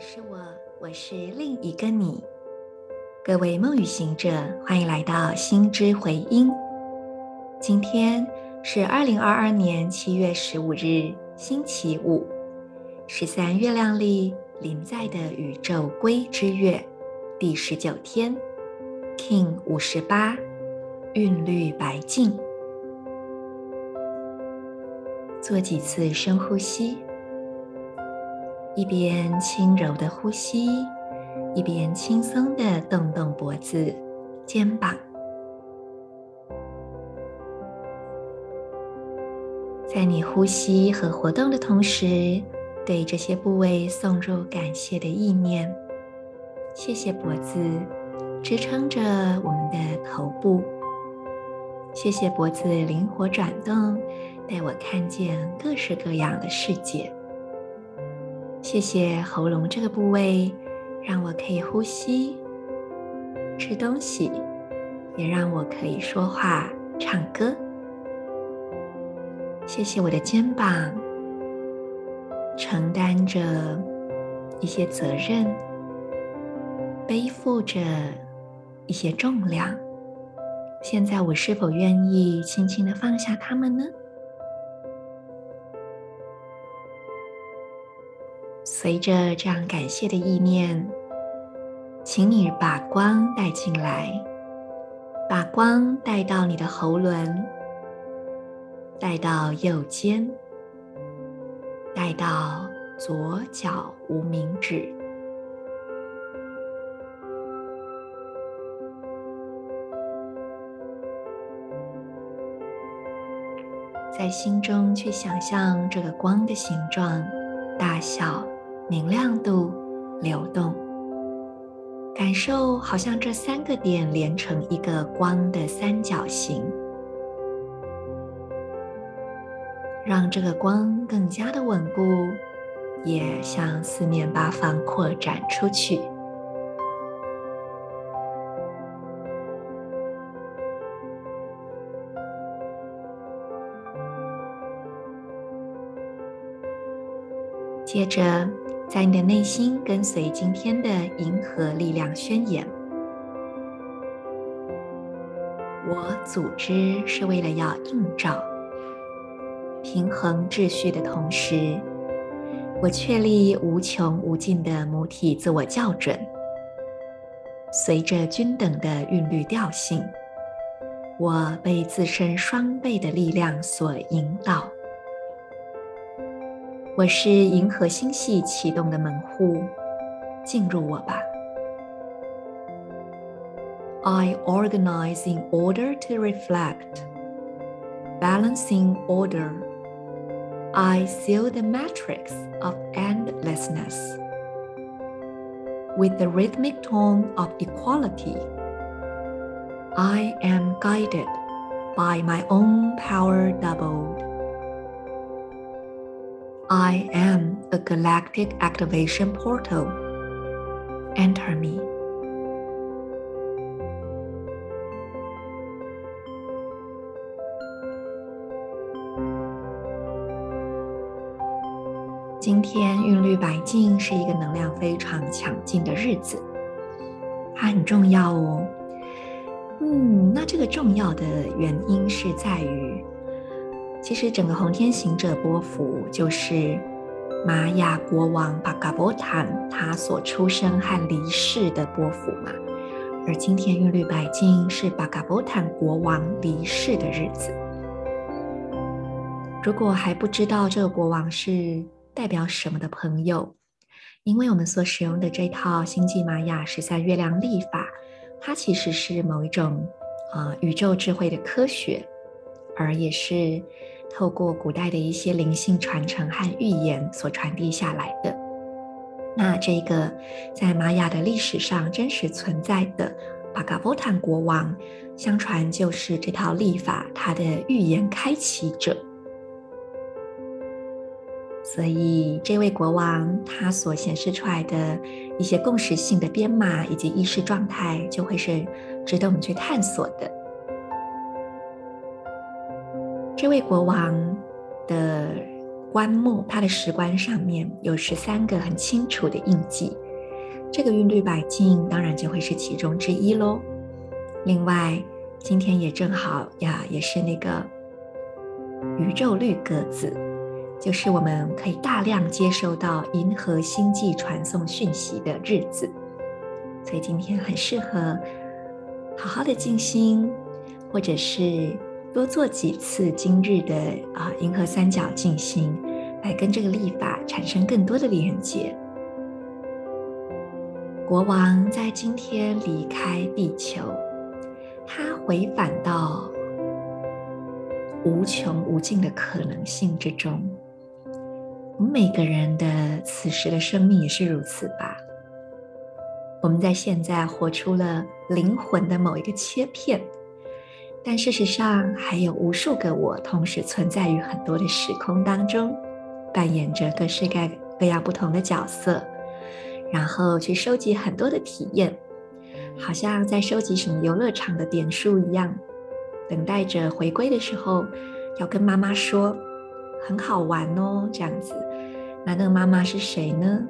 是我，我是另一个你。各位梦与行者，欢迎来到心之回音。今天是二零二二年七月十五日，星期五，十三月亮历临在的宇宙龟之月第十九天，King 五十八，韵律白净。做几次深呼吸。一边轻柔的呼吸，一边轻松的动动脖子、肩膀。在你呼吸和活动的同时，对这些部位送入感谢的意念。谢谢脖子支撑着我们的头部，谢谢脖子灵活转动，带我看见各式各样的世界。谢谢喉咙这个部位，让我可以呼吸、吃东西，也让我可以说话、唱歌。谢谢我的肩膀，承担着一些责任，背负着一些重量。现在我是否愿意轻轻的放下它们呢？随着这样感谢的意念，请你把光带进来，把光带到你的喉轮，带到右肩，带到左脚无名指，在心中去想象这个光的形状、大小。明亮度、流动，感受好像这三个点连成一个光的三角形，让这个光更加的稳固，也向四面八方扩展出去。接着。在你的内心跟随今天的银河力量宣言。我组织是为了要映照平衡秩序的同时，我确立无穷无尽的母体自我校准，随着均等的韵律调性，我被自身双倍的力量所引导。我是银河星系启动的门户，进入我吧。I organize in order to reflect, balancing order. I seal the matrix of endlessness with the rhythmic tone of equality. I am guided by my own power doubled. I am a galactic activation portal. Enter me. 今天韵律白净是一个能量非常强劲的日子，它很重要哦。嗯，那这个重要的原因是在于。其实，整个红天行者波符就是玛雅国王巴嘎波坦他所出生和离世的波符嘛。而今天韵律白金是巴嘎波坦国王离世的日子。如果还不知道这个国王是代表什么的朋友，因为我们所使用的这套星际玛雅十三月亮历法，它其实是某一种啊、宇宙智慧的科学。而也是透过古代的一些灵性传承和预言所传递下来的。那这个在玛雅的历史上真实存在的巴嘎波坦国王，相传就是这套历法它的预言开启者。所以这位国王他所显示出来的一些共识性的编码以及意识状态，就会是值得我们去探索的。这位国王的棺木，它的石棺上面有十三个很清楚的印记，这个韵律百镜当然就会是其中之一喽。另外，今天也正好呀，也是那个宇宙绿格子，就是我们可以大量接收到银河星际传送讯息的日子，所以今天很适合好好的静心，或者是多做几次今日的啊银河三角静心，来跟这个历法产生更多的连接。国王在今天离开地球。他回返到无穷无尽的可能性之中。我们每个人的此时的生命也是如此吧？我们在现在活出了灵魂的某一个切片，但事实上还有无数个我同时存在于很多的时空当中，扮演着各式各各样不同的角色，然后去收集很多的体验。好像在收集什么游乐场的点数一样，等待着回归的时候，要跟妈妈说很好玩哦，这样子。那那个妈妈是谁呢？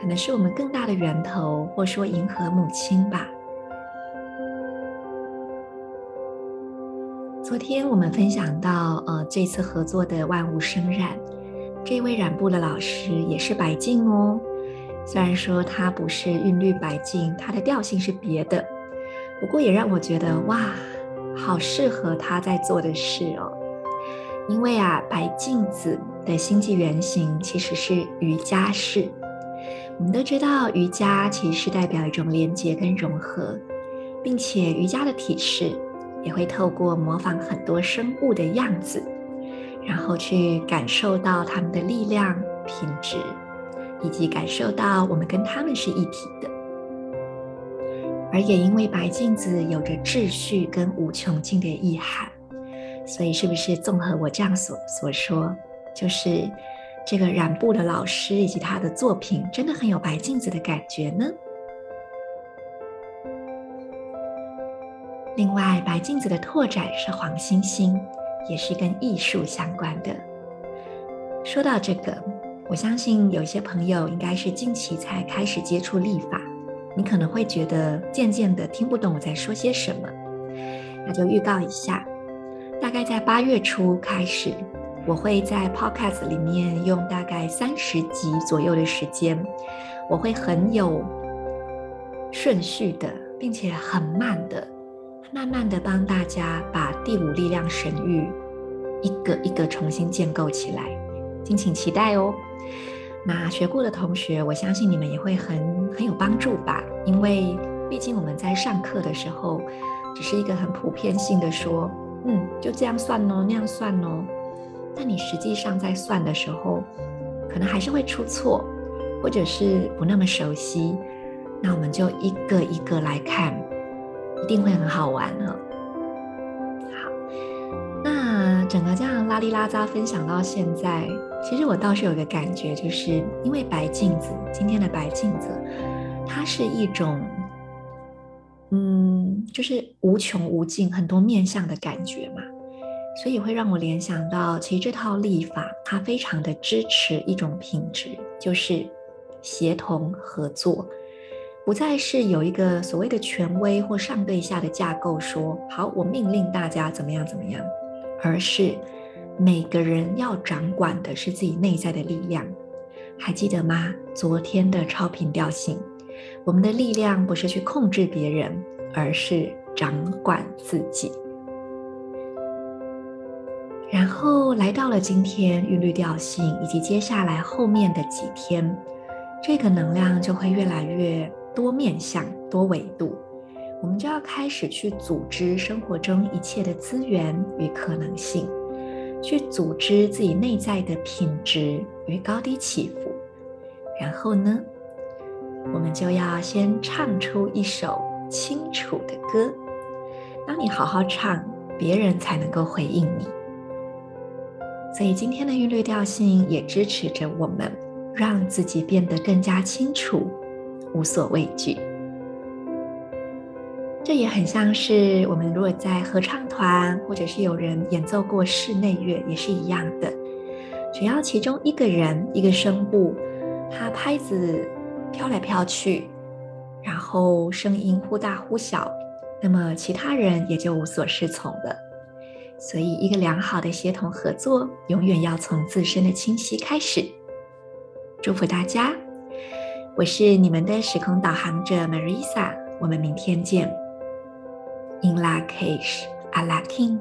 可能是我们更大的源头，或说银河母亲吧。昨天我们分享到，呃，这次合作的万物生染，这位染布的老师也是白净哦。虽然说他不是韵律白净，他的调性是别的，不过也让我觉得哇，好适合他在做的事哦。因为啊，白镜子的星际原型其实是瑜伽式。我们都知道，瑜伽其实是代表一种连接跟融合，并且瑜伽的体式也会透过模仿很多生物的样子，然后去感受到他们的力量品质。以及感受到我们跟他们是一体的，而也因为白镜子有着秩序跟无穷尽的意涵，所以是不是综合我这样所所说，就是这个染布的老师以及他的作品真的很有白镜子的感觉呢？另外，白镜子的拓展是黄星星，也是跟艺术相关的。说到这个。我相信有些朋友应该是近期才开始接触历法，你可能会觉得渐渐的听不懂我在说些什么，那就预告一下，大概在八月初开始，我会在 Podcast 里面用大概三十集左右的时间，我会很有顺序的，并且很慢的，慢慢的帮大家把第五力量神域一个一个重新建构起来，敬请期待哦。那学过的同学，我相信你们也会很很有帮助吧？因为毕竟我们在上课的时候，只是一个很普遍性的说，嗯，就这样算哦，那样算哦。但你实际上在算的时候，可能还是会出错，或者是不那么熟悉。那我们就一个一个来看，一定会很好玩哦。好，那整个这样拉里拉杂分享到现在，其实我倒是有个感觉，就是因为白镜子，今天的白镜子，它是一种，嗯，就是无穷无尽、很多面向的感觉嘛，所以会让我联想到，其实这套立法它非常的支持一种品质，就是协同合作，不再是有一个所谓的权威或上对下的架构说，说好，我命令大家怎么样怎么样。而是每个人要掌管的是自己内在的力量，还记得吗？昨天的超频调性，我们的力量不是去控制别人，而是掌管自己。然后来到了今天韵律调性，以及接下来后面的几天，这个能量就会越来越多面向、多维度。我们就要开始去组织生活中一切的资源与可能性，去组织自己内在的品质与高低起伏。然后呢，我们就要先唱出一首清楚的歌。当你好好唱，别人才能够回应你。所以今天的韵律调性也支持着我们，让自己变得更加清楚，无所畏惧。这也很像是我们如果在合唱团，或者是有人演奏过室内乐，也是一样的。只要其中一个人一个声部，他拍子飘来飘去，然后声音忽大忽小，那么其他人也就无所适从了。所以，一个良好的协同合作，永远要从自身的清晰开始。祝福大家，我是你们的时空导航者 Marisa，我们明天见。In Lakash, ala k'in